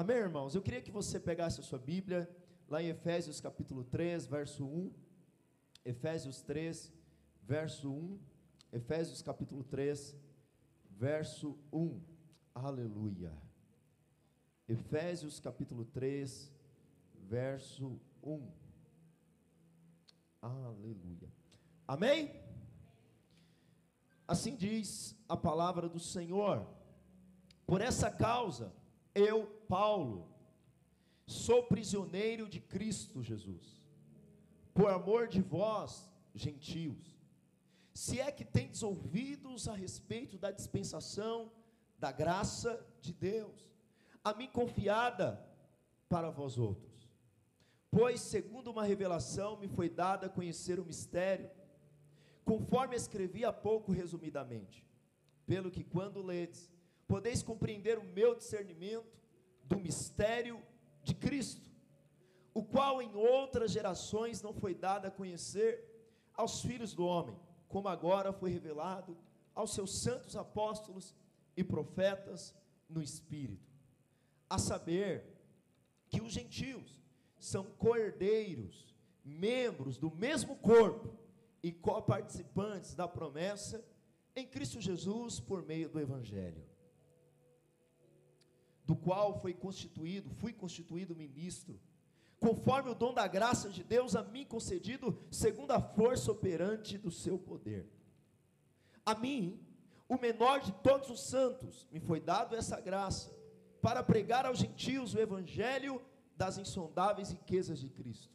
Amém, irmãos? Eu queria que você pegasse a sua Bíblia, lá em Efésios capítulo 3, verso 1. Efésios 3, verso 1. Efésios capítulo 3, verso 1. Aleluia. Efésios capítulo 3, verso 1. Aleluia. Amém? Assim diz a palavra do Senhor. Por essa causa, eu, Paulo, sou prisioneiro de Cristo Jesus, por amor de vós, gentios. Se é que tendes ouvidos a respeito da dispensação da graça de Deus, a mim confiada para vós outros. Pois, segundo uma revelação, me foi dada conhecer o mistério, conforme escrevi há pouco resumidamente, pelo que quando ledes, podeis compreender o meu discernimento do mistério de Cristo, o qual em outras gerações não foi dado a conhecer aos filhos do homem, como agora foi revelado aos seus santos apóstolos e profetas no Espírito, a saber que os gentios são cordeiros, membros do mesmo corpo e coparticipantes da promessa em Cristo Jesus por meio do Evangelho, do qual foi constituído, fui constituído ministro, conforme o dom da graça de Deus a mim concedido, segundo a força operante do seu poder. A mim, o menor de todos os santos, me foi dado essa graça, para pregar aos gentios o evangelho das insondáveis riquezas de Cristo,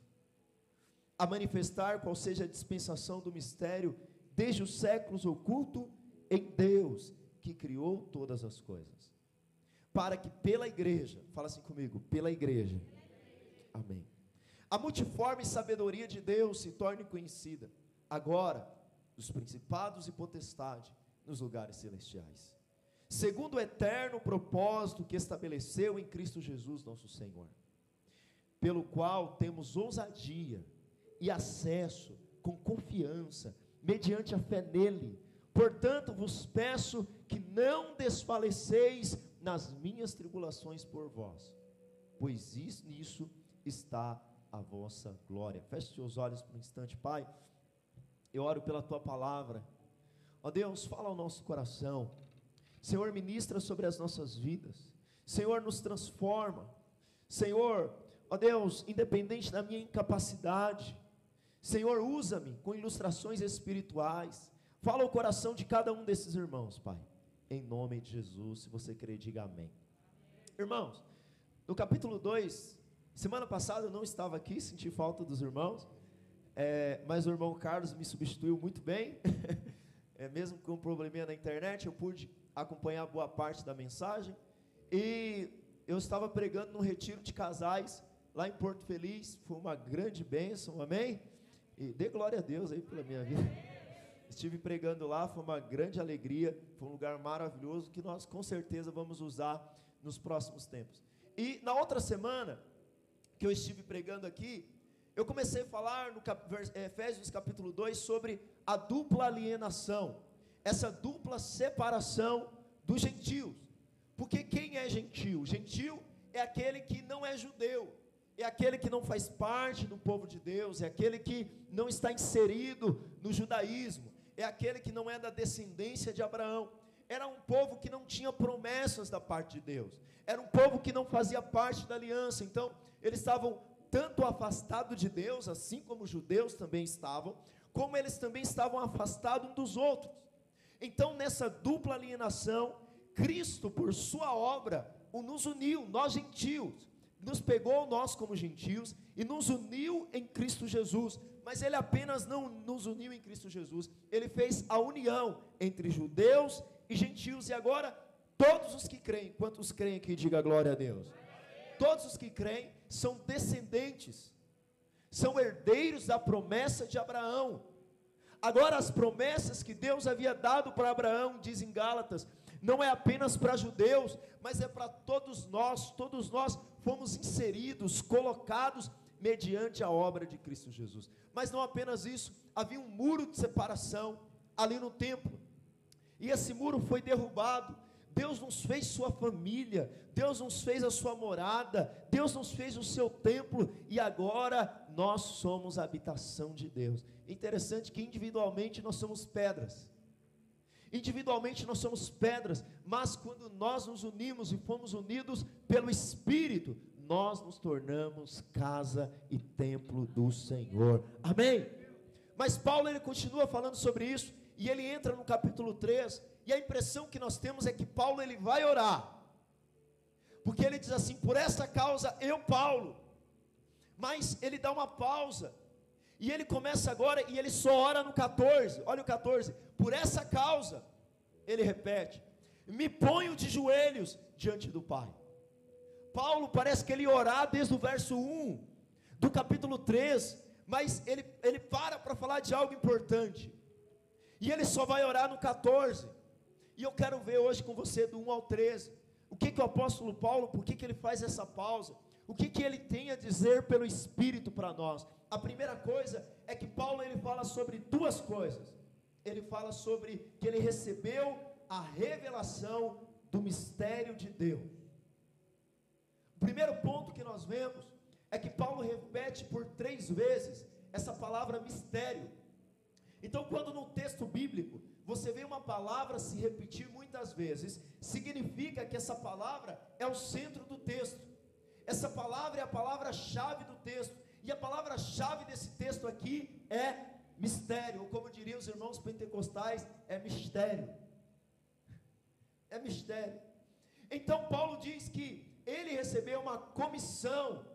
a manifestar qual seja a dispensação do mistério desde os séculos oculto em Deus, que criou todas as coisas, para que pela igreja, fala assim comigo, pela igreja, amém, a multiforme sabedoria de Deus se torne conhecida, agora, dos principados e potestade, nos lugares celestiais, segundo o eterno propósito que estabeleceu em Cristo Jesus, nosso Senhor pelo qual temos ousadia e acesso com confiança, mediante a fé nele. Portanto, vos peço que não desfaleceis nas minhas tribulações por vós, pois isso, nisso está a vossa glória. Feche seus olhos por um instante, Pai. Eu oro pela tua palavra. Ó Deus, fala ao nosso coração. Senhor, ministra sobre as nossas vidas. Senhor, nos transforma. Senhor, Ó Deus, independente da minha incapacidade, Senhor, usa-me com ilustrações espirituais. Fala o coração de cada um desses irmãos, Pai. Em nome de Jesus, se você crer, diga amém. Irmãos, no capítulo 2, semana passada eu não estava aqui, senti falta dos irmãos, é, mas o irmão Carlos me substituiu muito bem, é, mesmo com um probleminha na internet, eu pude acompanhar boa parte da mensagem, e eu estava pregando num retiro de casais, lá em Porto Feliz, foi uma grande bênção, amém? E dê glória a Deus aí pela minha vida. Estive pregando lá, foi uma grande alegria, foi um lugar maravilhoso que nós com certeza vamos usar nos próximos tempos. E na outra semana que eu estive pregando aqui, eu comecei a falar no cap, Efésios capítulo 2 sobre a dupla alienação, essa dupla separação dos gentios. Porque quem é gentil? Gentil é aquele que não é judeu, é aquele que não faz parte do povo de Deus, é aquele que não está inserido no judaísmo, é aquele que não é da descendência de Abraão. Era um povo que não tinha promessas da parte de Deus, era um povo que não fazia parte da aliança, então eles estavam tanto afastados de Deus, assim como os judeus também estavam, como eles também estavam afastados um dos outros. Então, nessa dupla alienação, Cristo, por sua obra, nos uniu, nós gentios, nos pegou nós como gentios e nos uniu em Cristo Jesus. Mas ele apenas não nos uniu em Cristo Jesus, ele fez a união entre judeus e gentios. E agora, todos os que creem, quantos creem que diga glória a Deus? Todos os que creem são descendentes, são herdeiros da promessa de Abraão. Agora, as promessas que Deus havia dado para Abraão, diz em Gálatas, não é apenas para judeus, mas é para todos nós, todos nós fomos inseridos, colocados mediante a obra de Cristo Jesus. Mas não apenas isso, havia um muro de separação ali no templo. E esse muro foi derrubado Deus nos fez sua família, Deus nos fez a sua morada, Deus nos fez o seu templo e agora nós somos a habitação de Deus. Interessante que individualmente nós somos pedras. Individualmente nós somos pedras, mas quando nós nos unimos e fomos unidos pelo Espírito, nós nos tornamos casa e templo do Senhor. Amém? Mas Paulo ele continua falando sobre isso e ele entra no capítulo 3 e a impressão que nós temos é que Paulo ele vai orar. Porque ele diz assim: "Por essa causa eu, Paulo". Mas ele dá uma pausa. E ele começa agora e ele só ora no 14. Olha o 14. Por essa causa, ele repete: "Me ponho de joelhos diante do Pai". Paulo parece que ele orar desde o verso 1 do capítulo 3, mas ele, ele para para falar de algo importante. E ele só vai orar no 14. E eu quero ver hoje com você do 1 ao 13. O que, que o apóstolo Paulo, por que, que ele faz essa pausa? O que, que ele tem a dizer pelo Espírito para nós? A primeira coisa é que Paulo ele fala sobre duas coisas. Ele fala sobre que ele recebeu a revelação do mistério de Deus. Primeiro ponto que nós vemos é que Paulo repete por três vezes essa palavra mistério. Então, quando no texto bíblico você vê uma palavra se repetir muitas vezes, significa que essa palavra é o centro do texto. Essa palavra é a palavra-chave do texto. E a palavra-chave desse texto aqui é mistério, ou como diriam os irmãos pentecostais, é mistério. É mistério. Então Paulo diz que ele recebeu uma comissão,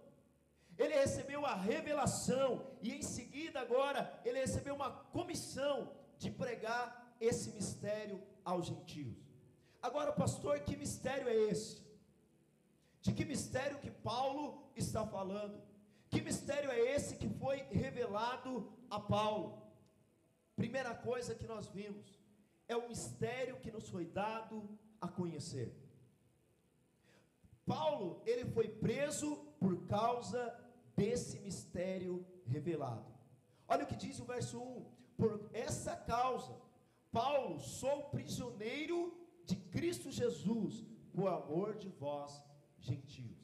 ele recebeu a revelação, e em seguida agora ele recebeu uma comissão de pregar esse mistério aos gentios. Agora, pastor, que mistério é esse? De que mistério que Paulo está falando? Que mistério é esse que foi revelado a Paulo? Primeira coisa que nós vimos é o mistério que nos foi dado a conhecer. Paulo, ele foi preso por causa desse mistério revelado. Olha o que diz o verso 1: por essa causa Paulo, sou prisioneiro de Cristo Jesus, por amor de vós, gentios.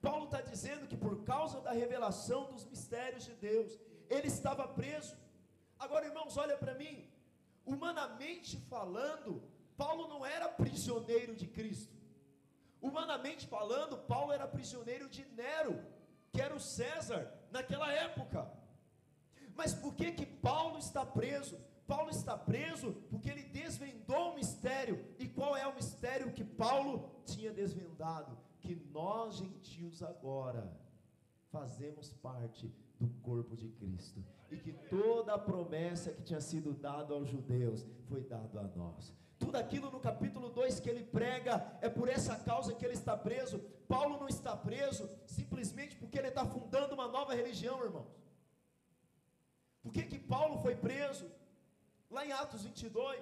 Paulo está dizendo que por causa da revelação dos mistérios de Deus, ele estava preso. Agora, irmãos, olha para mim. Humanamente falando, Paulo não era prisioneiro de Cristo. Humanamente falando, Paulo era prisioneiro de Nero, que era o César naquela época. Mas por que que Paulo está preso? Paulo está preso porque ele desvendou o mistério. E qual é o mistério que Paulo tinha desvendado? Que nós gentios agora fazemos parte do corpo de Cristo. E que toda a promessa que tinha sido dada aos judeus foi dada a nós. Tudo aquilo no capítulo 2 que ele prega é por essa causa que ele está preso. Paulo não está preso simplesmente porque ele está fundando uma nova religião, irmãos. Por que, que Paulo foi preso? Lá em Atos 22,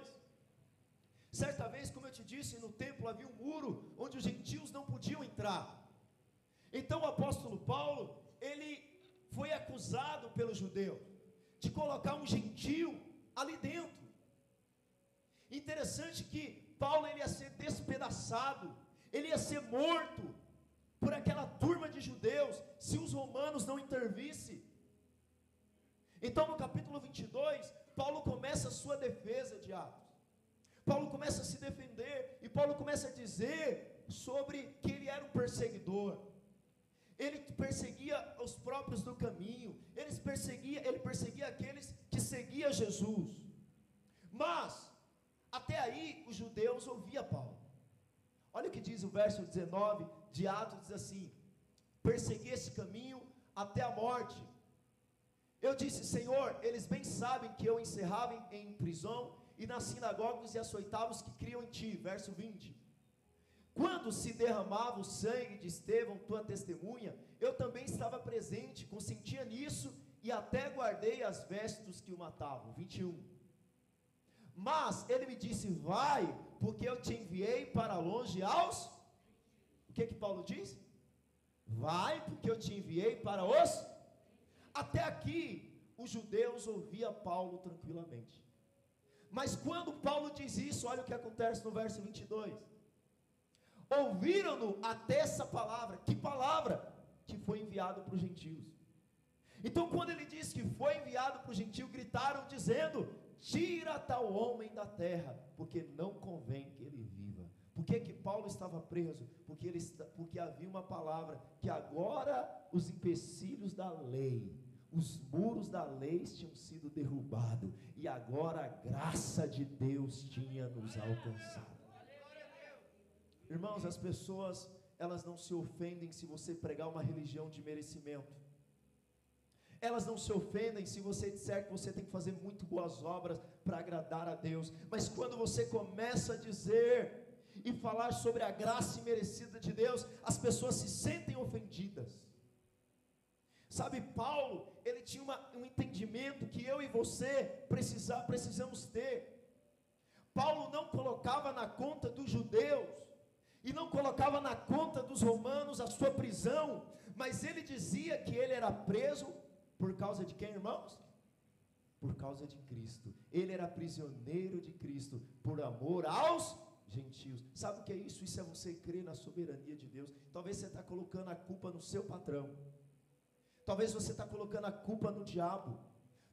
certa vez, como eu te disse, no templo havia um muro onde os gentios não podiam entrar. Então o apóstolo Paulo, ele foi acusado pelo judeu de colocar um gentio ali dentro. Interessante que Paulo ele ia ser despedaçado, ele ia ser morto por aquela turma de judeus se os romanos não intervissem. Então no capítulo 22, Paulo começa a sua defesa de Atos. Paulo começa a se defender e Paulo começa a dizer sobre que ele era um perseguidor. Ele perseguia os próprios do caminho. Ele perseguia, ele perseguia aqueles que seguiam Jesus. Mas até aí os judeus ouviam Paulo. Olha o que diz o verso 19 de Atos diz assim: Persegui esse caminho até a morte eu disse, Senhor, eles bem sabem que eu encerrava em, em prisão e nas sinagogas e açoitava os que criam em ti. Verso 20. Quando se derramava o sangue de Estevão, tua testemunha, eu também estava presente, consentia nisso e até guardei as vestes que o matavam. 21. Mas ele me disse: Vai, porque eu te enviei para longe aos. O que que Paulo diz? Vai, porque eu te enviei para os até aqui, os judeus ouviam Paulo tranquilamente. Mas quando Paulo diz isso, olha o que acontece no verso 22. ouviram-no até essa palavra. Que palavra? Que foi enviado para os gentios. Então, quando ele diz que foi enviado para o gentio, gritaram dizendo: Tira tal homem da terra, porque não convém que ele viva. Por que, que Paulo estava preso? Porque, ele, porque havia uma palavra que agora os empecilhos da lei, os muros da lei tinham sido derrubados, e agora a graça de Deus tinha nos alcançado. Irmãos, as pessoas, elas não se ofendem se você pregar uma religião de merecimento. Elas não se ofendem se você disser que você tem que fazer muito boas obras para agradar a Deus. Mas quando você começa a dizer e falar sobre a graça imerecida de Deus, as pessoas se sentem ofendidas. Sabe, Paulo, ele tinha uma, um entendimento que eu e você precisa, precisamos ter. Paulo não colocava na conta dos judeus e não colocava na conta dos romanos a sua prisão, mas ele dizia que ele era preso por causa de quem, irmãos? Por causa de Cristo. Ele era prisioneiro de Cristo por amor aos gentios. Sabe o que é isso? Isso é você crer na soberania de Deus. Talvez você está colocando a culpa no seu patrão. Talvez você está colocando a culpa no diabo.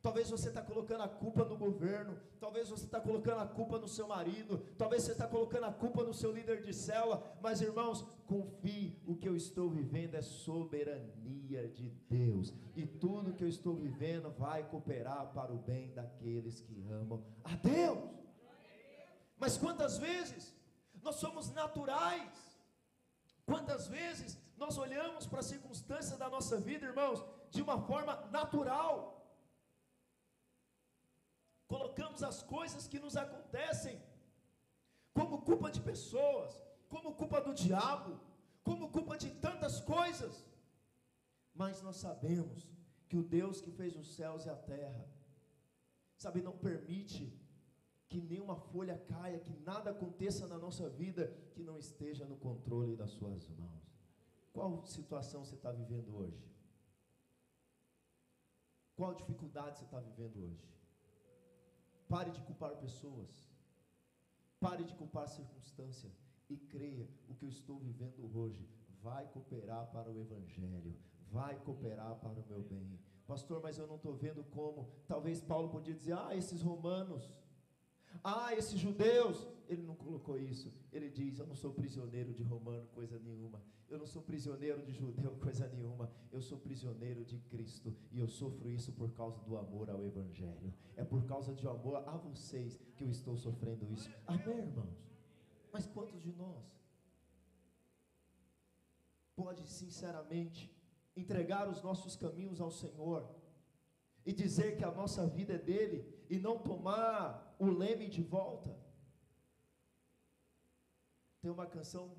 Talvez você está colocando a culpa no governo. Talvez você está colocando a culpa no seu marido. Talvez você está colocando a culpa no seu líder de célula. Mas irmãos, confie, o que eu estou vivendo é soberania de Deus. E tudo que eu estou vivendo vai cooperar para o bem daqueles que amam a Deus. Mas quantas vezes nós somos naturais? Quantas vezes nós olhamos para a circunstância da nossa vida, irmãos, de uma forma natural? Colocamos as coisas que nos acontecem como culpa de pessoas, como culpa do diabo, como culpa de tantas coisas. Mas nós sabemos que o Deus que fez os céus e a terra, sabe, não permite que nenhuma folha caia, que nada aconteça na nossa vida que não esteja no controle das suas mãos. Qual situação você está vivendo hoje? Qual dificuldade você está vivendo hoje? Pare de culpar pessoas. Pare de culpar circunstância. E creia, o que eu estou vivendo hoje vai cooperar para o Evangelho, vai cooperar para o meu bem. Pastor, mas eu não estou vendo como. Talvez Paulo podia dizer: ah, esses romanos, ah, esses judeus. Ele não colocou isso. Ele diz: Eu não sou prisioneiro de romano, coisa nenhuma. Eu não sou prisioneiro de judeu, coisa nenhuma. Eu sou prisioneiro de Cristo. E eu sofro isso por causa do amor ao Evangelho. É por causa de amor a vocês que eu estou sofrendo isso. Amém, irmãos? Mas quantos de nós pode sinceramente entregar os nossos caminhos ao Senhor e dizer que a nossa vida é dele e não tomar o leme de volta? Tem uma canção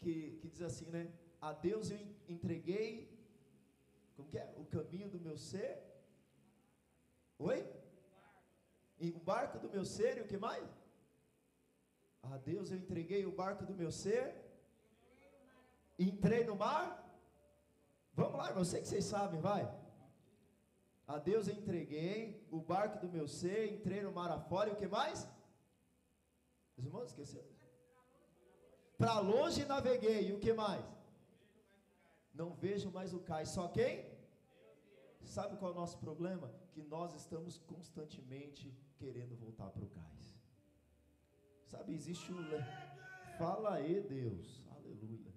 que, que diz assim, né? A Deus eu entreguei, como que é? O caminho do meu ser. Oi? E o barco do meu ser e o que mais? A Deus eu entreguei o barco do meu ser. Entrei no mar. Vamos lá, eu sei que vocês sabem, vai. A Deus eu entreguei o barco do meu ser, entrei no mar afora e o que mais? Os irmãos esqueceram? Para longe naveguei, e o que mais? Não vejo mais o cais, só quem? Sabe qual é o nosso problema? Que nós estamos constantemente querendo voltar para o cais. Sabe, existe um. Fala aí, Deus, aleluia.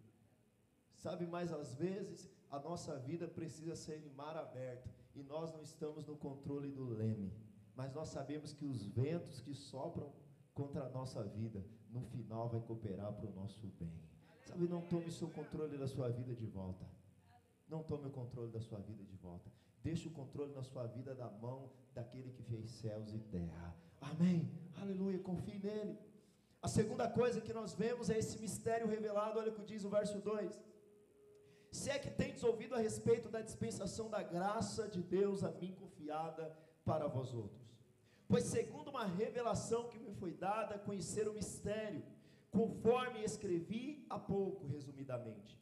Sabe, mas às vezes a nossa vida precisa ser em mar aberto e nós não estamos no controle do leme, mas nós sabemos que os ventos que sopram contra a nossa vida, no final vai cooperar para o nosso bem. Sabe, não tome seu controle da sua vida de volta. Não tome o controle da sua vida de volta. Deixe o controle na sua vida da mão daquele que fez céus e terra. Amém. Aleluia. Confie nele. A segunda coisa que nós vemos é esse mistério revelado. Olha o que diz o verso 2. Se é que tendes ouvido a respeito da dispensação da graça de Deus a mim confiada para vós outros. Pois, segundo uma revelação que me foi dada, conhecer o mistério, conforme escrevi há pouco, resumidamente.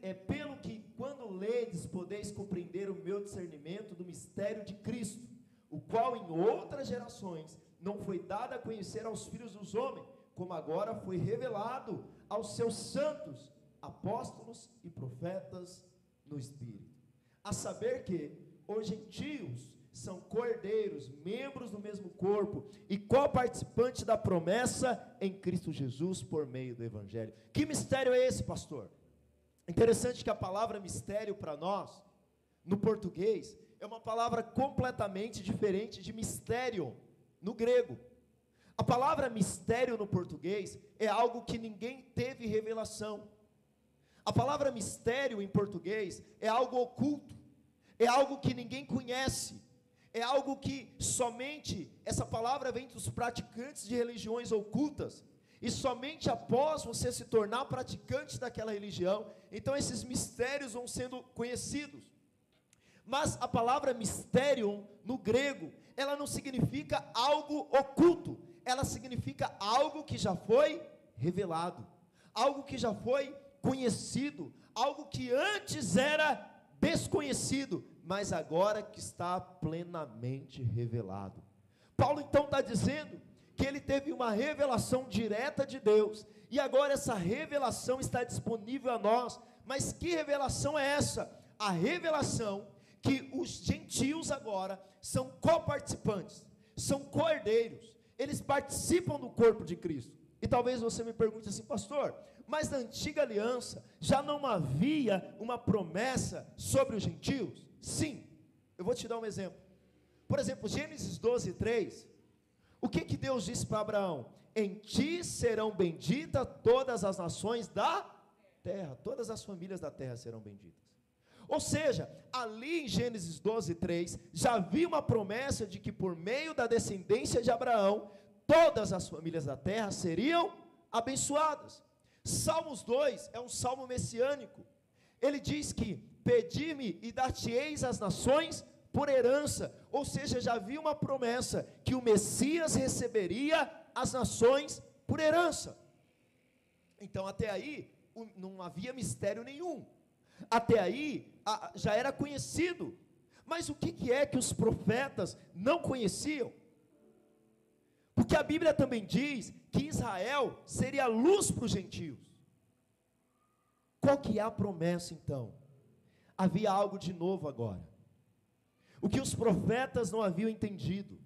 É pelo que, quando ledes, podeis compreender o meu discernimento do mistério de Cristo, o qual em outras gerações não foi dado a conhecer aos filhos dos homens, como agora foi revelado aos seus santos, apóstolos e profetas no Espírito. A saber que os gentios são cordeiros, membros do mesmo corpo e co-participantes da promessa em Cristo Jesus por meio do Evangelho. Que mistério é esse, pastor? Interessante que a palavra mistério para nós, no português, é uma palavra completamente diferente de mistério no grego. A palavra mistério no português é algo que ninguém teve revelação. A palavra mistério em português é algo oculto, é algo que ninguém conhece, é algo que somente essa palavra vem dos praticantes de religiões ocultas. E somente após você se tornar praticante daquela religião, então esses mistérios vão sendo conhecidos. Mas a palavra mistério no grego, ela não significa algo oculto, ela significa algo que já foi revelado, algo que já foi conhecido, algo que antes era desconhecido, mas agora que está plenamente revelado. Paulo então está dizendo que ele teve uma revelação direta de Deus, e agora essa revelação está disponível a nós. Mas que revelação é essa? A revelação que os gentios agora são coparticipantes, são cordeiros, eles participam do corpo de Cristo. E talvez você me pergunte assim, pastor, mas na antiga aliança já não havia uma promessa sobre os gentios? Sim, eu vou te dar um exemplo. Por exemplo, Gênesis 12, 3. O que, que Deus disse para Abraão? Em ti serão benditas todas as nações da terra, todas as famílias da terra serão benditas. Ou seja, ali em Gênesis 12, 3, já havia uma promessa de que por meio da descendência de Abraão, todas as famílias da terra seriam abençoadas. Salmos 2 é um salmo messiânico. Ele diz que: Pedi-me e dar-te-eis as nações por herança. Ou seja, já havia uma promessa que o Messias receberia as nações por herança. Então, até aí, não havia mistério nenhum. Até aí, já era conhecido. Mas o que, que é que os profetas não conheciam? Porque a Bíblia também diz que Israel seria luz para os gentios. Qual que é a promessa então? Havia algo de novo agora. O que os profetas não haviam entendido.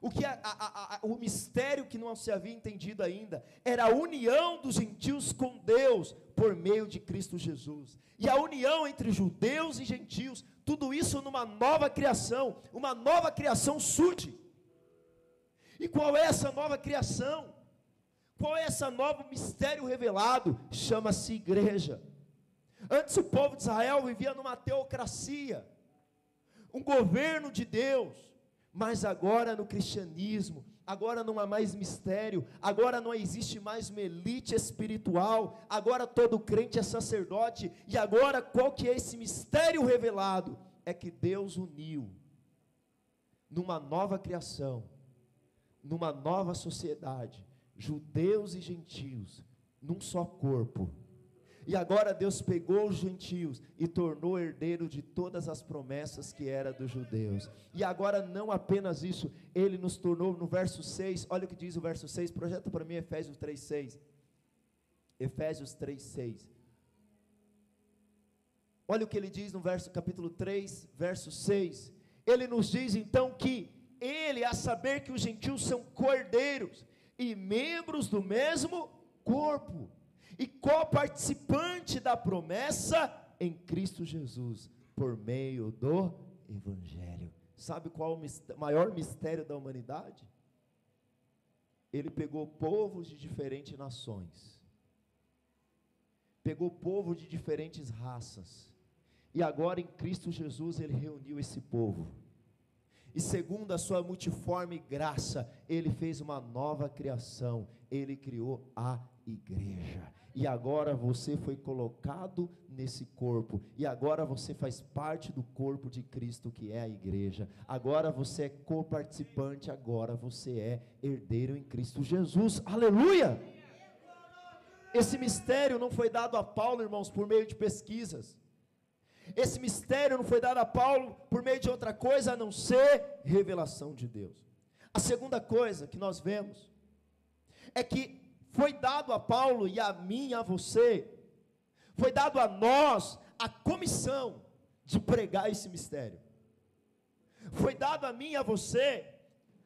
O que a, a, a, o mistério que não se havia entendido ainda era a união dos gentios com Deus por meio de Cristo Jesus. E a união entre judeus e gentios, tudo isso numa nova criação, uma nova criação surge. E qual é essa nova criação? Qual é esse novo mistério revelado? Chama-se igreja. Antes o povo de Israel vivia numa teocracia, um governo de Deus mas agora no cristianismo, agora não há mais mistério, agora não existe mais uma elite espiritual, agora todo crente é sacerdote, e agora qual que é esse mistério revelado? É que Deus uniu numa nova criação, numa nova sociedade, judeus e gentios, num só corpo e agora Deus pegou os gentios e tornou herdeiro de todas as promessas que era dos judeus. E agora não apenas isso, ele nos tornou no verso 6, olha o que diz o verso 6, projeta para mim Efésios 3:6. Efésios 3:6. Olha o que ele diz no verso capítulo 3, verso 6. Ele nos diz então que ele, a saber que os gentios são cordeiros e membros do mesmo corpo e coparticipante da promessa em Cristo Jesus, por meio do Evangelho. Sabe qual o maior mistério da humanidade? Ele pegou povos de diferentes nações, pegou povo de diferentes raças, e agora em Cristo Jesus ele reuniu esse povo. E segundo a sua multiforme graça, ele fez uma nova criação, ele criou a igreja e agora você foi colocado nesse corpo, e agora você faz parte do corpo de Cristo, que é a igreja. Agora você é coparticipante, agora você é herdeiro em Cristo Jesus. Aleluia! Esse mistério não foi dado a Paulo, irmãos, por meio de pesquisas. Esse mistério não foi dado a Paulo por meio de outra coisa a não ser revelação de Deus. A segunda coisa que nós vemos é que foi dado a Paulo e a mim a você, foi dado a nós a comissão de pregar esse mistério. Foi dado a mim e a você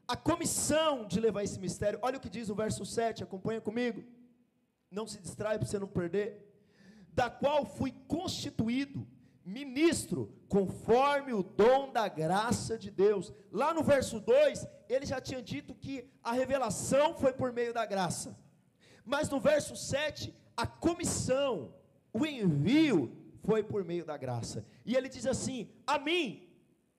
a comissão de levar esse mistério. Olha o que diz o verso 7, acompanha comigo. Não se distrai para você não perder. Da qual fui constituído ministro, conforme o dom da graça de Deus. Lá no verso 2, ele já tinha dito que a revelação foi por meio da graça. Mas no verso 7, a comissão, o envio foi por meio da graça. E ele diz assim: A mim,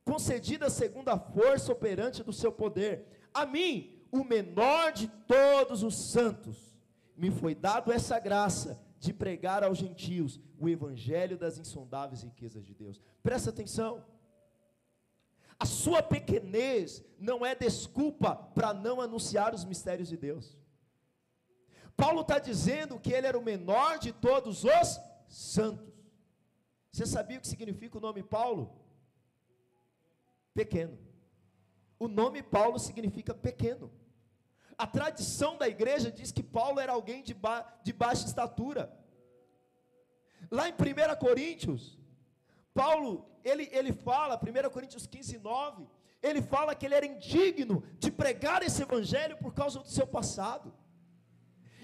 concedida segundo a força operante do seu poder, a mim, o menor de todos os santos, me foi dado essa graça de pregar aos gentios o evangelho das insondáveis riquezas de Deus. Presta atenção. A sua pequenez não é desculpa para não anunciar os mistérios de Deus. Paulo está dizendo que ele era o menor de todos os santos. Você sabia o que significa o nome Paulo? Pequeno. O nome Paulo significa pequeno. A tradição da igreja diz que Paulo era alguém de, ba de baixa estatura. Lá em 1 Coríntios, Paulo, ele, ele fala, 1 Coríntios 15, 9, ele fala que ele era indigno de pregar esse evangelho por causa do seu passado.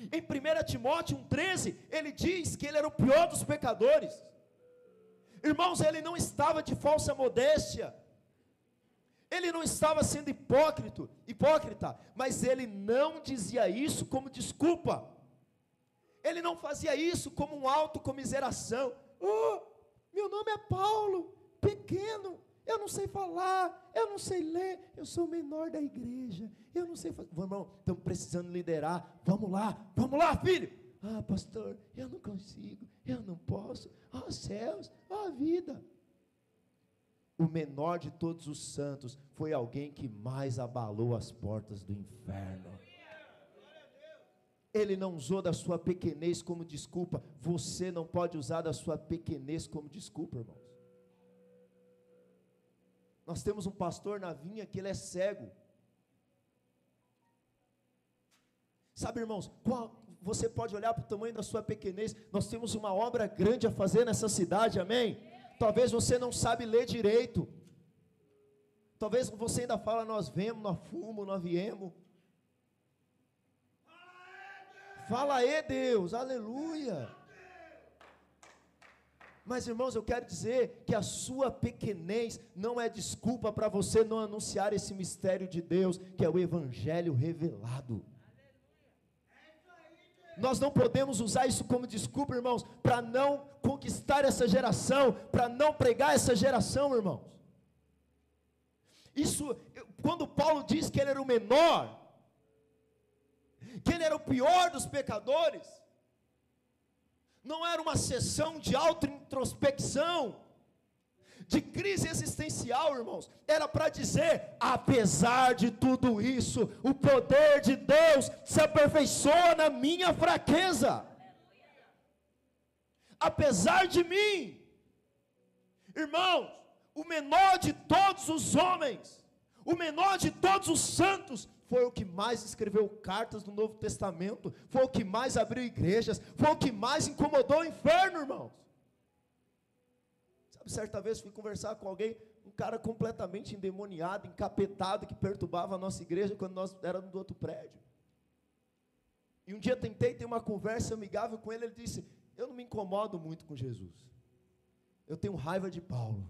Em 1 Timóteo 1,13, ele diz que ele era o pior dos pecadores. Irmãos, ele não estava de falsa modéstia. Ele não estava sendo hipócrita, hipócrita, mas ele não dizia isso como desculpa. Ele não fazia isso como um autocomiseração. Oh, meu nome é Paulo, pequeno, eu não sei falar, eu não sei ler, eu sou o menor da igreja, eu não sei fazer. Irmão, estamos precisando liderar. Vamos lá, vamos lá, filho. Ah, pastor, eu não consigo, eu não posso. Oh céus, oh vida. O menor de todos os santos foi alguém que mais abalou as portas do inferno. Ele não usou da sua pequenez como desculpa. Você não pode usar da sua pequenez como desculpa, irmãos. Nós temos um pastor na vinha que ele é cego. Sabe, irmãos, qual, você pode olhar para o tamanho da sua pequenez. Nós temos uma obra grande a fazer nessa cidade, amém? Talvez você não sabe ler direito. Talvez você ainda fala, nós vemos, nós fumos, nós viemos. Fala aí, Deus, aleluia. Mas irmãos, eu quero dizer que a sua pequenez não é desculpa para você não anunciar esse mistério de Deus, que é o evangelho revelado. Nós não podemos usar isso como desculpa, irmãos, para não conquistar essa geração, para não pregar essa geração, irmãos. Isso, quando Paulo diz que ele era o menor, que ele era o pior dos pecadores, não era uma sessão de auto-introspecção, de crise existencial, irmãos, era para dizer: apesar de tudo isso, o poder de Deus se aperfeiçoa na minha fraqueza. Apesar de mim, irmãos, o menor de todos os homens, o menor de todos os santos, foi o que mais escreveu cartas no Novo Testamento, foi o que mais abriu igrejas, foi o que mais incomodou o inferno, irmãos. Certa vez fui conversar com alguém, um cara completamente endemoniado, encapetado, que perturbava a nossa igreja quando nós éramos do outro prédio. E um dia tentei ter uma conversa amigável com ele, ele disse: Eu não me incomodo muito com Jesus. Eu tenho raiva de Paulo.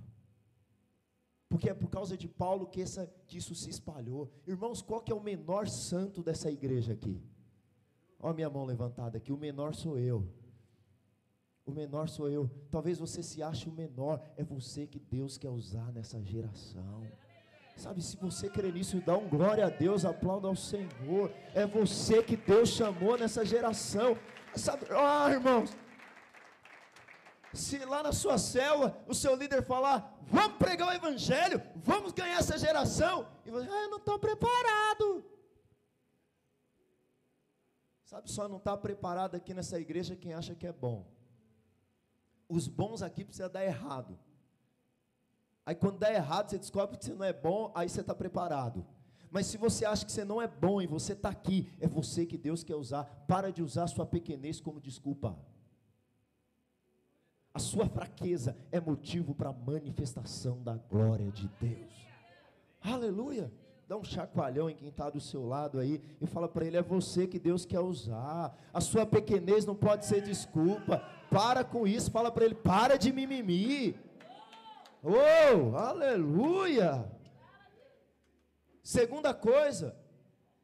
Porque é por causa de Paulo que, essa, que isso se espalhou. Irmãos, qual que é o menor santo dessa igreja aqui? Olha a minha mão levantada aqui, o menor sou eu. O menor sou eu. Talvez você se ache o menor, é você que Deus quer usar nessa geração. Sabe, se você crê nisso, dá um glória a Deus, aplauda ao Senhor. É você que Deus chamou nessa geração. Sabe, ah, irmãos, se lá na sua célula o seu líder falar, vamos pregar o evangelho, vamos ganhar essa geração, e você, ah, eu não estou preparado. Sabe, só não está preparado aqui nessa igreja quem acha que é bom. Os bons aqui precisam dar errado. Aí quando dá errado, você descobre que você não é bom, aí você está preparado. Mas se você acha que você não é bom e você está aqui, é você que Deus quer usar. Para de usar sua pequenez como desculpa. A sua fraqueza é motivo para a manifestação da glória de Deus. Aleluia. Dá um chacoalhão em quem está do seu lado aí e fala para ele: é você que Deus quer usar. A sua pequenez não pode ser desculpa. Para com isso. Fala para ele: para de mimimi. Oh, aleluia. Segunda coisa,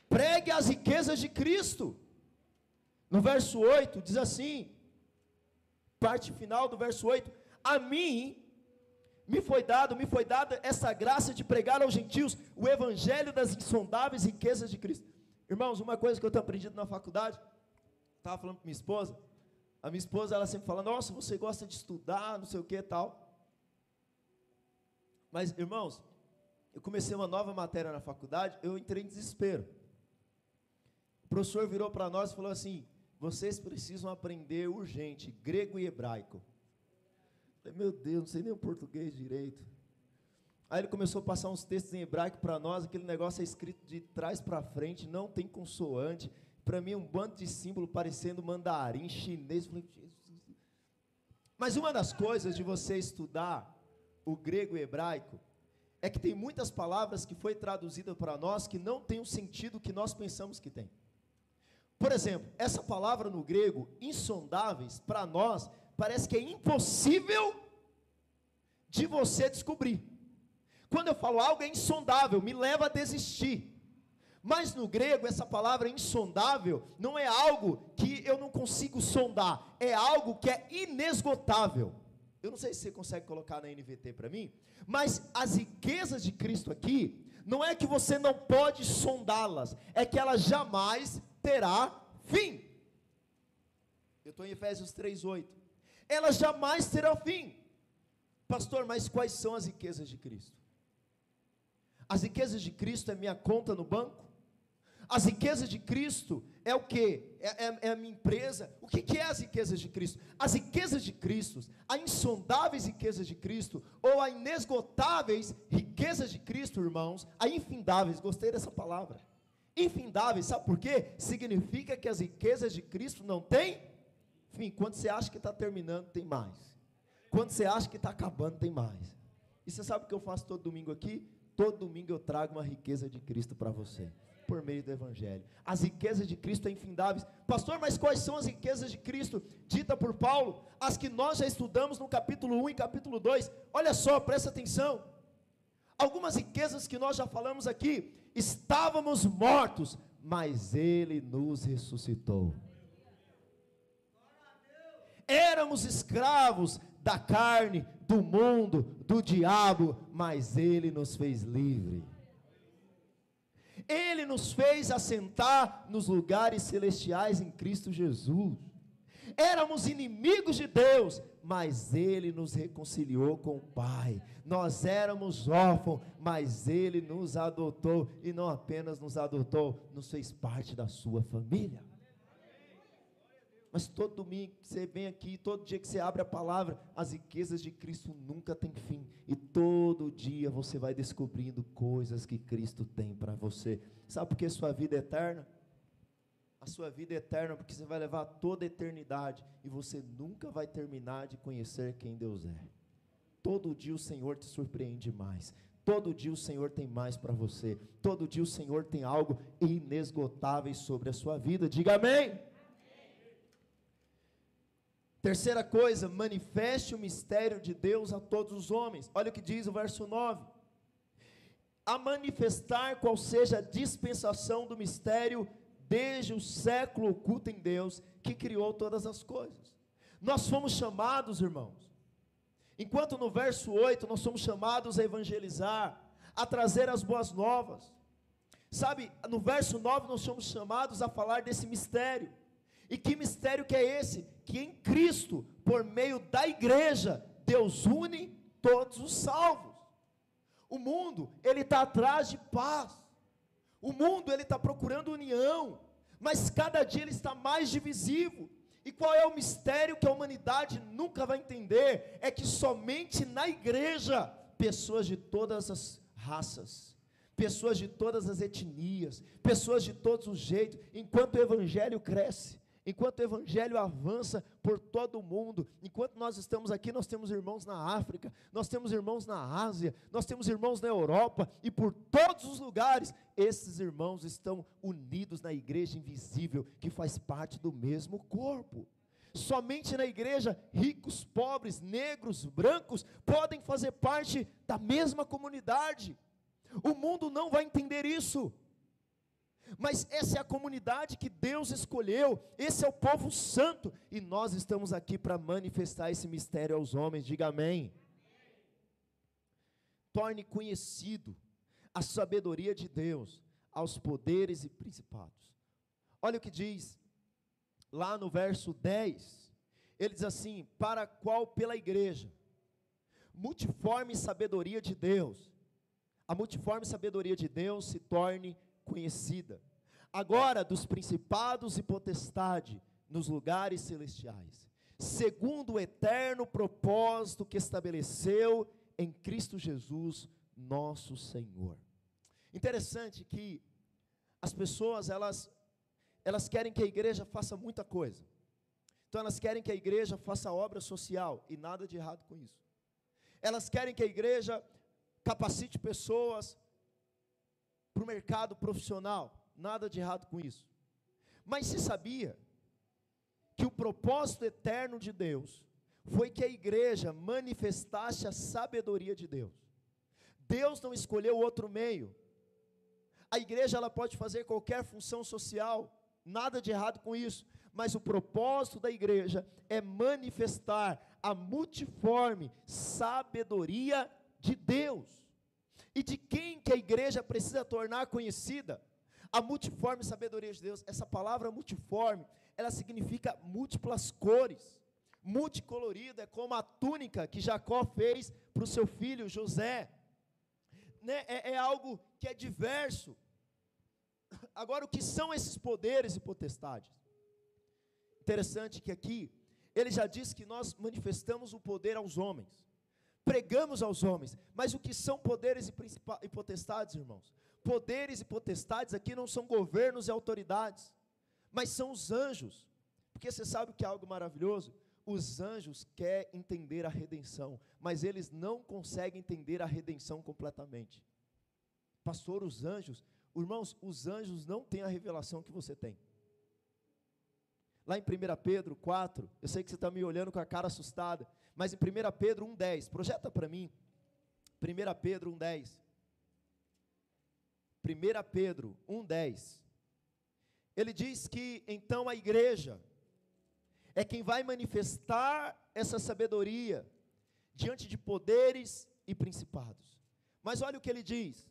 pregue as riquezas de Cristo. No verso 8 diz assim, parte final do verso 8: A mim me foi dado, me foi dada essa graça de pregar aos gentios o evangelho das insondáveis riquezas de Cristo. Irmãos, uma coisa que eu tenho aprendido na faculdade, estava falando com minha esposa, a minha esposa ela sempre fala: "Nossa, você gosta de estudar, não sei o que tal". Mas, irmãos, eu comecei uma nova matéria na faculdade, eu entrei em desespero. O professor virou para nós e falou assim: vocês precisam aprender urgente grego e hebraico. Falei, meu Deus, não sei nem o português direito. Aí ele começou a passar uns textos em hebraico para nós, aquele negócio é escrito de trás para frente, não tem consoante. Para mim, um bando de símbolo parecendo mandarim, chinês. falei, Jesus. Mas uma das coisas de você estudar o grego e hebraico é que tem muitas palavras que foi traduzida para nós que não tem o sentido que nós pensamos que tem. Por exemplo, essa palavra no grego, insondáveis, para nós, parece que é impossível de você descobrir. Quando eu falo algo é insondável, me leva a desistir. Mas no grego, essa palavra insondável não é algo que eu não consigo sondar, é algo que é inesgotável. Eu não sei se você consegue colocar na NVT para mim, mas as riquezas de Cristo aqui, não é que você não pode sondá-las, é que elas jamais terá fim. Eu estou em Efésios 3,8. Elas jamais terão fim. Pastor, mas quais são as riquezas de Cristo? As riquezas de Cristo é minha conta no banco? As riquezas de Cristo é o que? É, é, é, a minha empresa. O que, que é as riquezas de Cristo? As riquezas de Cristo, as insondáveis riquezas de Cristo, ou as inesgotáveis riquezas de Cristo, irmãos, a infindáveis, gostei dessa palavra. Infindáveis, sabe por quê? Significa que as riquezas de Cristo não têm fim. Quando você acha que está terminando, tem mais. Quando você acha que está acabando, tem mais. E você sabe o que eu faço todo domingo aqui? Todo domingo eu trago uma riqueza de Cristo para você por meio do Evangelho. As riquezas de Cristo são infindáveis. Pastor, mas quais são as riquezas de Cristo? Dita por Paulo, as que nós já estudamos no capítulo 1 e capítulo 2. Olha só, presta atenção. Algumas riquezas que nós já falamos aqui. Estávamos mortos, mas Ele nos ressuscitou. Éramos escravos da carne, do mundo, do diabo, mas Ele nos fez livre. Ele nos fez assentar nos lugares celestiais em Cristo Jesus. Éramos inimigos de Deus, mas Ele nos reconciliou com o Pai. Nós éramos órfãos, mas Ele nos adotou, e não apenas nos adotou, nos fez parte da sua família. Mas todo domingo que você vem aqui, todo dia que você abre a palavra, as riquezas de Cristo nunca têm fim. E todo dia você vai descobrindo coisas que Cristo tem para você. Sabe por que sua vida é eterna? A sua vida é eterna porque você vai levar toda a eternidade e você nunca vai terminar de conhecer quem Deus é. Todo dia o Senhor te surpreende mais. Todo dia o Senhor tem mais para você. Todo dia o Senhor tem algo inesgotável sobre a sua vida. Diga amém. Terceira coisa, manifeste o mistério de Deus a todos os homens. Olha o que diz o verso 9. A manifestar qual seja a dispensação do mistério desde o século oculto em Deus, que criou todas as coisas. Nós fomos chamados, irmãos, enquanto no verso 8 nós somos chamados a evangelizar, a trazer as boas novas. Sabe, no verso 9 nós somos chamados a falar desse mistério. E que mistério que é esse? Que em Cristo, por meio da igreja, Deus une todos os salvos. O mundo, ele está atrás de paz. O mundo, ele está procurando união. Mas cada dia ele está mais divisivo. E qual é o mistério que a humanidade nunca vai entender? É que somente na igreja, pessoas de todas as raças, pessoas de todas as etnias, pessoas de todos os jeitos, enquanto o evangelho cresce, enquanto o evangelho avança por todo o mundo, enquanto nós estamos aqui, nós temos irmãos na África, nós temos irmãos na Ásia, nós temos irmãos na Europa e por todos os lugares, esses irmãos estão unidos na igreja invisível que faz parte do mesmo corpo. Somente na igreja, ricos, pobres, negros, brancos podem fazer parte da mesma comunidade. O mundo não vai entender isso. Mas essa é a comunidade que Deus escolheu, esse é o povo santo, e nós estamos aqui para manifestar esse mistério aos homens, diga amém. Torne conhecido a sabedoria de Deus aos poderes e principados. Olha o que diz lá no verso 10, ele diz assim: Para qual pela igreja, multiforme sabedoria de Deus, a multiforme sabedoria de Deus se torne conhecida. Agora, dos principados e potestade nos lugares celestiais, segundo o eterno propósito que estabeleceu em Cristo Jesus, nosso Senhor. Interessante que as pessoas, elas elas querem que a igreja faça muita coisa. Então elas querem que a igreja faça obra social e nada de errado com isso. Elas querem que a igreja capacite pessoas para o mercado profissional, nada de errado com isso. Mas se sabia que o propósito eterno de Deus foi que a igreja manifestasse a sabedoria de Deus. Deus não escolheu outro meio. A igreja ela pode fazer qualquer função social, nada de errado com isso, mas o propósito da igreja é manifestar a multiforme sabedoria de Deus. E de quem que a igreja precisa tornar conhecida? A multiforme sabedoria de Deus. Essa palavra multiforme, ela significa múltiplas cores. Multicolorida é como a túnica que Jacó fez para o seu filho José. Né? É, é algo que é diverso. Agora, o que são esses poderes e potestades? Interessante que aqui, ele já diz que nós manifestamos o poder aos homens, pregamos aos homens, mas o que são poderes e, e potestades, irmãos? Poderes e potestades aqui não são governos e autoridades, mas são os anjos, porque você sabe o que é algo maravilhoso? Os anjos querem entender a redenção, mas eles não conseguem entender a redenção completamente. Pastor, os anjos, Irmãos, os anjos não têm a revelação que você tem. Lá em 1 Pedro 4, eu sei que você está me olhando com a cara assustada, mas em 1 Pedro 1,10, projeta para mim. 1 Pedro 1,10. 1 Pedro 1,10. Ele diz que então a igreja é quem vai manifestar essa sabedoria diante de poderes e principados. Mas olha o que ele diz: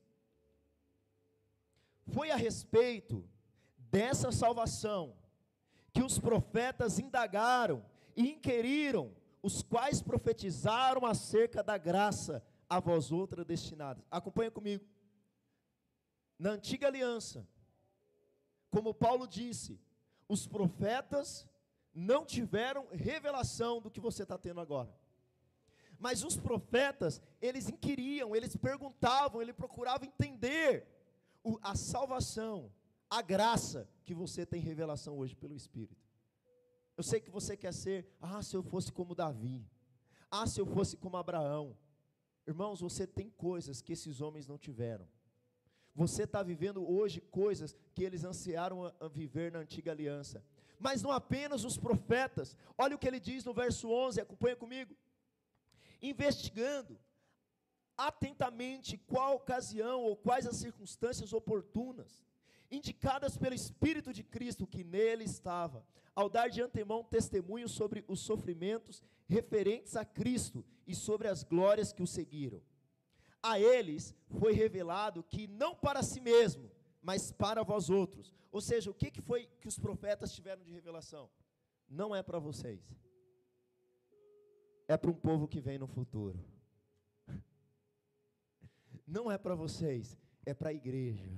foi a respeito dessa salvação que os profetas indagaram e inquiriram, os quais profetizaram acerca da graça a vós outra destinada. Acompanha comigo. Na antiga aliança, como Paulo disse, os profetas não tiveram revelação do que você está tendo agora. Mas os profetas, eles inquiriam, eles perguntavam, eles procuravam entender a salvação, a graça que você tem revelação hoje pelo Espírito. Eu sei que você quer ser, ah, se eu fosse como Davi, ah, se eu fosse como Abraão. Irmãos, você tem coisas que esses homens não tiveram. Você está vivendo hoje coisas que eles ansiaram a, viver na antiga aliança. Mas não apenas os profetas. Olha o que ele diz no verso 11, acompanha comigo. Investigando atentamente qual ocasião ou quais as circunstâncias oportunas, indicadas pelo Espírito de Cristo que nele estava, ao dar de antemão testemunho sobre os sofrimentos referentes a Cristo e sobre as glórias que o seguiram. A eles foi revelado que não para si mesmo, mas para vós outros. Ou seja, o que, que foi que os profetas tiveram de revelação? Não é para vocês, é para um povo que vem no futuro não é para vocês, é para a igreja.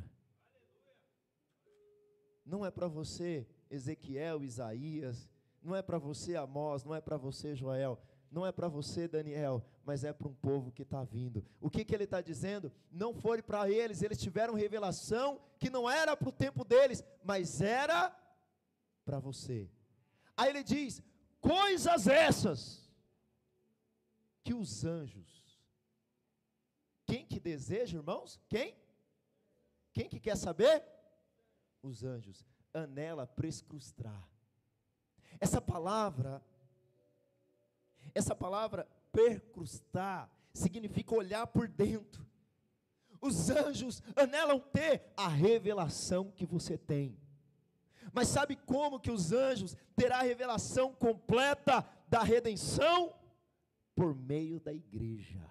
Não é para você, Ezequiel, Isaías, não é para você, Amós, não é para você, Joel. não é para você, Daniel, mas é para um povo que está vindo. O que, que ele está dizendo? Não foi para eles, eles tiveram revelação que não era para o tempo deles, mas era para você. Aí ele diz: coisas essas que os anjos, quem que deseja, irmãos? Quem? Quem que quer saber? Os anjos, anela prescrustrar. Essa palavra essa palavra percrustar significa olhar por dentro. Os anjos anelam ter a revelação que você tem. Mas sabe como que os anjos terá a revelação completa da redenção? Por meio da igreja.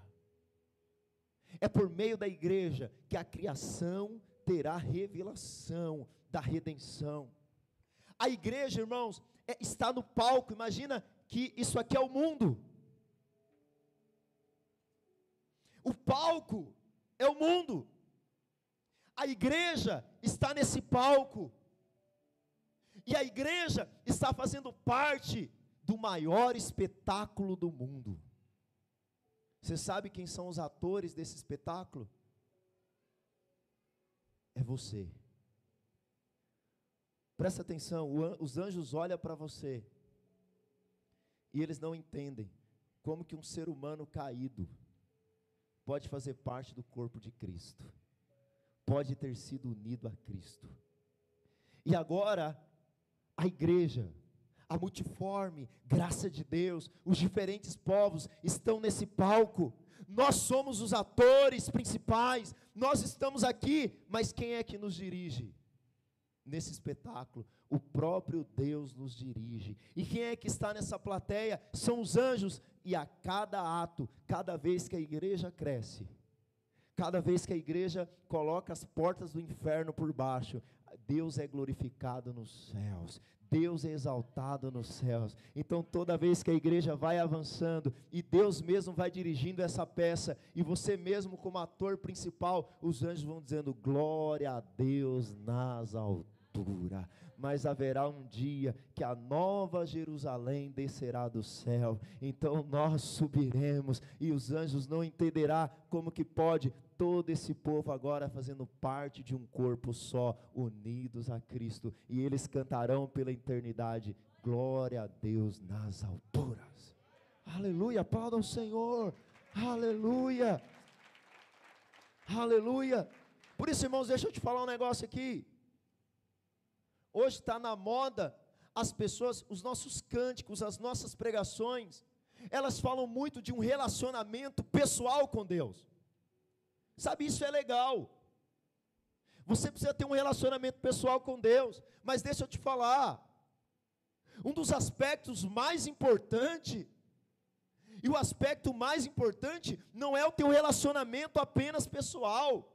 É por meio da igreja que a criação terá revelação da redenção. A igreja, irmãos, é, está no palco. Imagina que isso aqui é o mundo. O palco é o mundo. A igreja está nesse palco. E a igreja está fazendo parte do maior espetáculo do mundo. Você sabe quem são os atores desse espetáculo? É você. Presta atenção, os anjos olham para você e eles não entendem como que um ser humano caído pode fazer parte do corpo de Cristo, pode ter sido unido a Cristo. E agora, a igreja, a multiforme graça de Deus, os diferentes povos estão nesse palco. Nós somos os atores principais, nós estamos aqui, mas quem é que nos dirige? nesse espetáculo, o próprio Deus nos dirige. E quem é que está nessa plateia? São os anjos. E a cada ato, cada vez que a igreja cresce, cada vez que a igreja coloca as portas do inferno por baixo, Deus é glorificado nos céus. Deus é exaltado nos céus. Então, toda vez que a igreja vai avançando e Deus mesmo vai dirigindo essa peça, e você mesmo, como ator principal, os anjos vão dizendo: Glória a Deus nas alturas. Mas haverá um dia que a nova Jerusalém descerá do céu, então nós subiremos, e os anjos não entenderá como que pode todo esse povo agora fazendo parte de um corpo só, unidos a Cristo, e eles cantarão pela eternidade: glória a Deus nas alturas. Aleluia, aplauda ao Senhor. Aleluia. Aleluia. Por isso, irmãos, deixa eu te falar um negócio aqui. Hoje está na moda as pessoas, os nossos cânticos, as nossas pregações, elas falam muito de um relacionamento pessoal com Deus. Sabe, isso é legal. Você precisa ter um relacionamento pessoal com Deus. Mas deixa eu te falar. Um dos aspectos mais importantes, e o aspecto mais importante, não é o teu relacionamento apenas pessoal,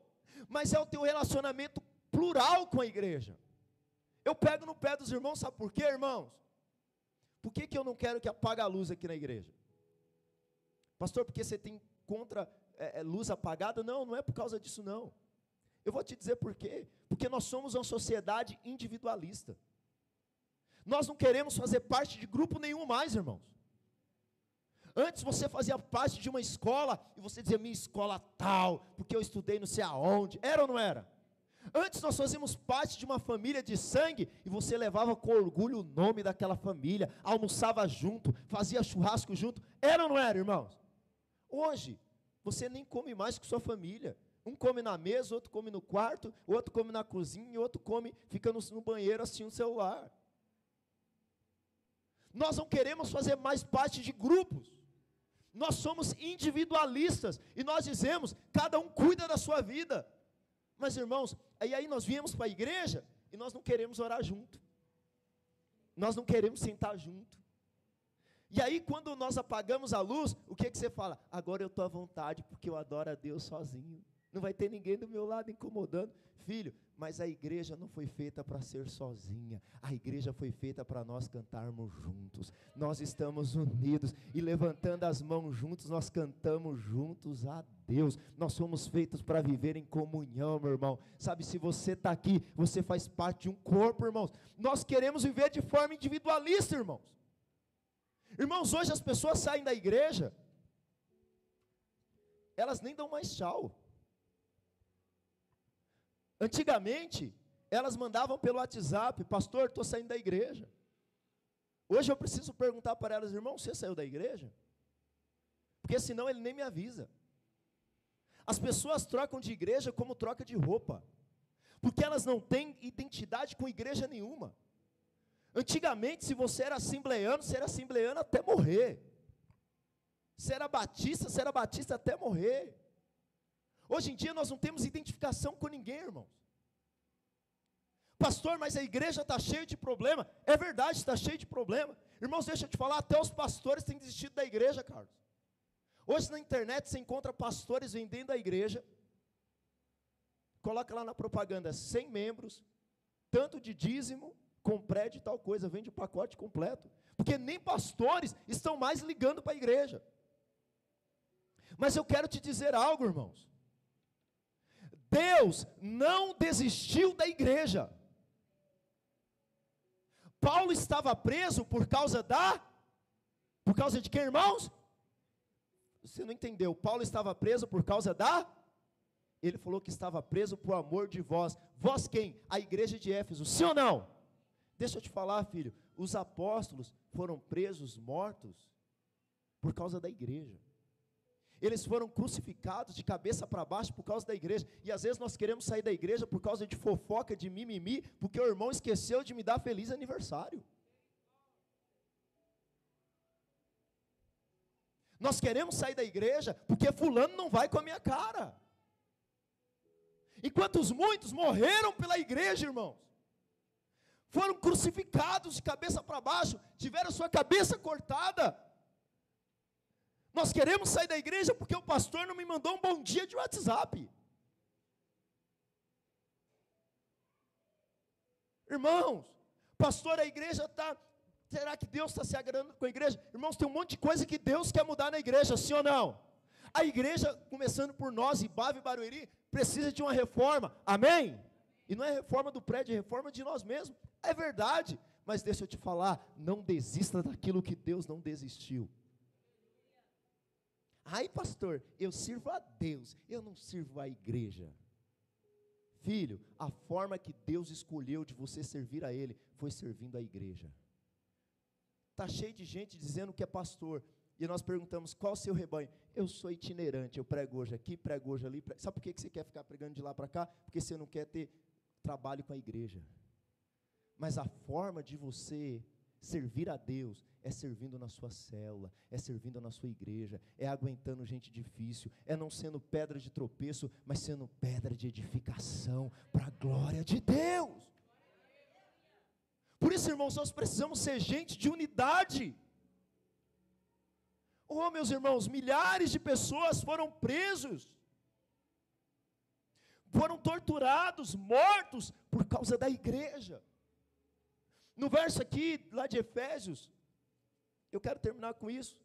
mas é o teu relacionamento plural com a igreja. Eu pego no pé dos irmãos, sabe por quê, irmãos? Por que, que eu não quero que apague a luz aqui na igreja? Pastor, porque você tem contra é, é, luz apagada. Não, não é por causa disso, não. Eu vou te dizer por quê. Porque nós somos uma sociedade individualista. Nós não queremos fazer parte de grupo nenhum mais, irmãos. Antes você fazia parte de uma escola e você dizia minha escola tal, porque eu estudei não sei aonde. Era ou não era? Antes nós fazíamos parte de uma família de sangue e você levava com orgulho o nome daquela família, almoçava junto, fazia churrasco junto. Era ou não era, irmãos? Hoje você nem come mais com sua família. Um come na mesa, outro come no quarto, outro come na cozinha, outro come, fica no, banheiro assistindo o celular. Nós não queremos fazer mais parte de grupos. Nós somos individualistas e nós dizemos, cada um cuida da sua vida. Mas irmãos, aí aí nós viemos para a igreja e nós não queremos orar junto. Nós não queremos sentar junto. E aí, quando nós apagamos a luz, o que, que você fala? Agora eu estou à vontade, porque eu adoro a Deus sozinho. Não vai ter ninguém do meu lado incomodando. Filho, mas a igreja não foi feita para ser sozinha. A igreja foi feita para nós cantarmos juntos. Nós estamos unidos e levantando as mãos juntos, nós cantamos juntos a Deus. Nós somos feitos para viver em comunhão, meu irmão. Sabe, se você está aqui, você faz parte de um corpo, irmãos. Nós queremos viver de forma individualista, irmãos. Irmãos, hoje as pessoas saem da igreja, elas nem dão mais tchau. Antigamente, elas mandavam pelo WhatsApp, pastor, estou saindo da igreja. Hoje eu preciso perguntar para elas, irmão, você saiu da igreja? Porque senão ele nem me avisa. As pessoas trocam de igreja como troca de roupa, porque elas não têm identidade com igreja nenhuma. Antigamente, se você era assembleano, você era assembleano até morrer. Se era batista, você era batista até morrer. Hoje em dia nós não temos identificação com ninguém, irmãos. Pastor, mas a igreja está cheia de problema. É verdade, está cheia de problema. Irmãos, deixa eu te falar, até os pastores têm desistido da igreja, Carlos. Hoje na internet você encontra pastores vendendo a igreja. Coloca lá na propaganda 100 membros, tanto de dízimo, com prédio e tal coisa, vende o pacote completo. Porque nem pastores estão mais ligando para a igreja. Mas eu quero te dizer algo, irmãos. Deus não desistiu da igreja. Paulo estava preso por causa da por causa de quem, irmãos? Você não entendeu. Paulo estava preso por causa da Ele falou que estava preso por amor de vós. Vós quem? A igreja de Éfeso. Sim ou não? Deixa eu te falar, filho. Os apóstolos foram presos, mortos por causa da igreja. Eles foram crucificados de cabeça para baixo por causa da igreja. E às vezes nós queremos sair da igreja por causa de fofoca, de mimimi, porque o irmão esqueceu de me dar feliz aniversário. Nós queremos sair da igreja porque fulano não vai com a minha cara. Enquanto os muitos morreram pela igreja, irmãos. Foram crucificados de cabeça para baixo, tiveram sua cabeça cortada nós queremos sair da igreja porque o pastor não me mandou um bom dia de WhatsApp. Irmãos, pastor, a igreja está. Será que Deus está se agradando com a igreja? Irmãos, tem um monte de coisa que Deus quer mudar na igreja, sim ou não? A igreja, começando por nós, Ibave e Barueri, precisa de uma reforma, amém? E não é reforma do prédio, é reforma de nós mesmos. É verdade, mas deixa eu te falar, não desista daquilo que Deus não desistiu. Ai, pastor, eu sirvo a Deus, eu não sirvo a igreja. Filho, a forma que Deus escolheu de você servir a Ele foi servindo a igreja. Está cheio de gente dizendo que é pastor. E nós perguntamos, qual o seu rebanho? Eu sou itinerante, eu prego hoje aqui, prego hoje ali. Prego... Sabe por que você quer ficar pregando de lá para cá? Porque você não quer ter trabalho com a igreja. Mas a forma de você servir a Deus é servindo na sua célula, é servindo na sua igreja, é aguentando gente difícil, é não sendo pedra de tropeço, mas sendo pedra de edificação para a glória de Deus. Por isso, irmãos, nós precisamos ser gente de unidade. Oh, meus irmãos, milhares de pessoas foram presos, foram torturados, mortos por causa da igreja. No verso aqui, lá de Efésios, eu quero terminar com isso.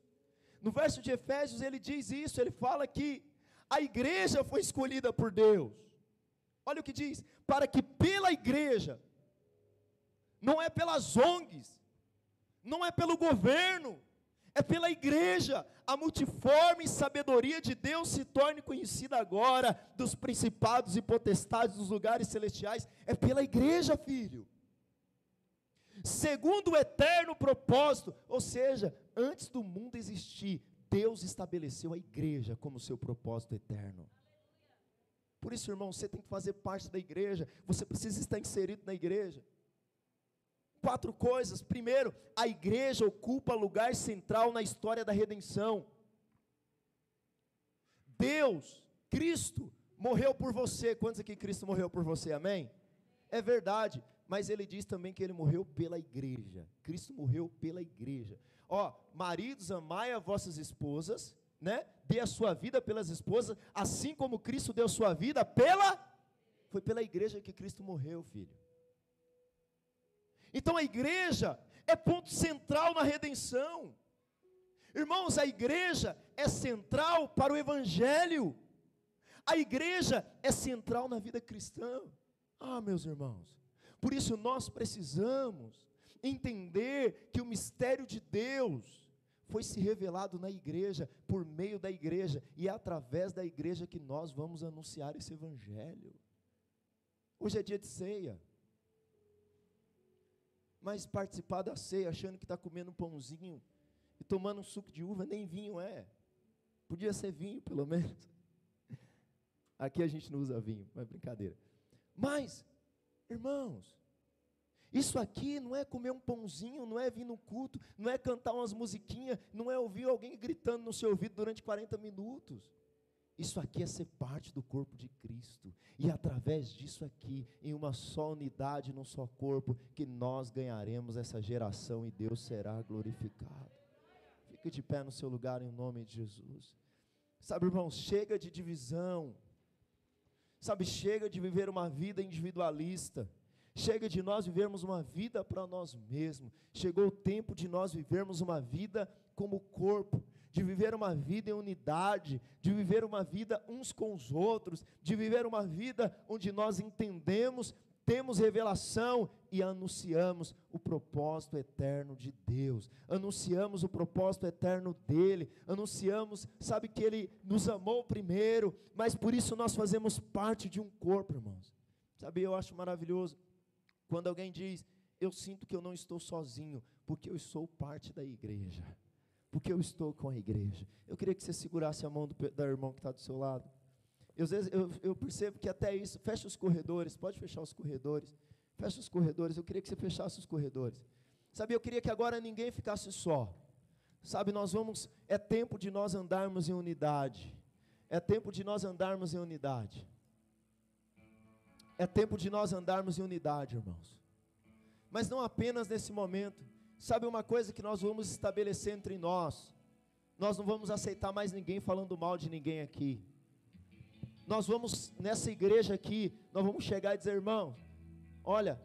No verso de Efésios ele diz isso, ele fala que a igreja foi escolhida por Deus. Olha o que diz: para que pela igreja, não é pelas ONGs, não é pelo governo, é pela igreja, a multiforme sabedoria de Deus se torne conhecida agora dos principados e potestades dos lugares celestiais, é pela igreja, filho segundo o eterno propósito, ou seja, antes do mundo existir, Deus estabeleceu a igreja como seu propósito eterno. Por isso, irmão, você tem que fazer parte da igreja, você precisa estar inserido na igreja. Quatro coisas. Primeiro, a igreja ocupa lugar central na história da redenção. Deus, Cristo, morreu por você. Quantos aqui Cristo morreu por você? Amém? É verdade mas ele diz também que ele morreu pela igreja. Cristo morreu pela igreja. Ó, maridos, amai a vossas esposas, né? Dê a sua vida pelas esposas, assim como Cristo deu sua vida pela foi pela igreja que Cristo morreu, filho. Então a igreja é ponto central na redenção. Irmãos, a igreja é central para o evangelho. A igreja é central na vida cristã. Ah, meus irmãos, por isso nós precisamos entender que o mistério de Deus foi se revelado na igreja, por meio da igreja, e é através da igreja que nós vamos anunciar esse evangelho. Hoje é dia de ceia. Mas participar da ceia achando que está comendo um pãozinho e tomando um suco de uva, nem vinho é. Podia ser vinho, pelo menos. Aqui a gente não usa vinho, mas brincadeira. Mas, irmãos, isso aqui não é comer um pãozinho, não é vir no culto, não é cantar umas musiquinhas, não é ouvir alguém gritando no seu ouvido durante 40 minutos. Isso aqui é ser parte do corpo de Cristo. E através disso aqui, em uma só unidade, num só corpo, que nós ganharemos essa geração e Deus será glorificado. Fique de pé no seu lugar em nome de Jesus. Sabe, irmãos, chega de divisão. Sabe, chega de viver uma vida individualista. Chega de nós vivermos uma vida para nós mesmos. Chegou o tempo de nós vivermos uma vida como corpo de viver uma vida em unidade, de viver uma vida uns com os outros, de viver uma vida onde nós entendemos, temos revelação e anunciamos o propósito eterno de Deus, anunciamos o propósito eterno dele, anunciamos, sabe que ele nos amou primeiro, mas por isso nós fazemos parte de um corpo, irmãos. Sabe, eu acho maravilhoso quando alguém diz: Eu sinto que eu não estou sozinho, porque eu sou parte da igreja porque eu estou com a igreja. Eu queria que você segurasse a mão do, da irmão que está do seu lado. Eu, eu, eu percebo que até isso, fecha os corredores, pode fechar os corredores, fecha os corredores, eu queria que você fechasse os corredores. Sabe, eu queria que agora ninguém ficasse só. Sabe, nós vamos, é tempo de nós andarmos em unidade. É tempo de nós andarmos em unidade. É tempo de nós andarmos em unidade, irmãos. Mas não apenas nesse momento. Sabe uma coisa que nós vamos estabelecer entre nós? Nós não vamos aceitar mais ninguém falando mal de ninguém aqui. Nós vamos, nessa igreja aqui, nós vamos chegar e dizer, irmão, olha,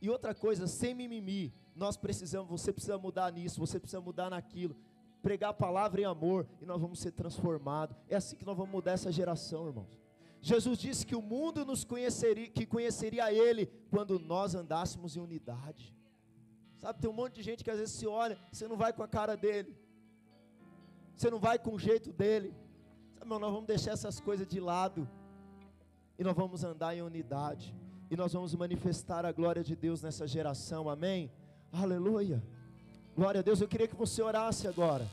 e outra coisa, sem mimimi, nós precisamos, você precisa mudar nisso, você precisa mudar naquilo, pregar a palavra em amor, e nós vamos ser transformados. É assim que nós vamos mudar essa geração, irmãos. Jesus disse que o mundo nos conheceria, que conheceria Ele quando nós andássemos em unidade. Sabe, tem um monte de gente que às vezes se olha, você não vai com a cara dele. Você não vai com o jeito dele. Irmão, nós vamos deixar essas coisas de lado. E nós vamos andar em unidade. E nós vamos manifestar a glória de Deus nessa geração. Amém? Aleluia. Glória a Deus. Eu queria que você orasse agora.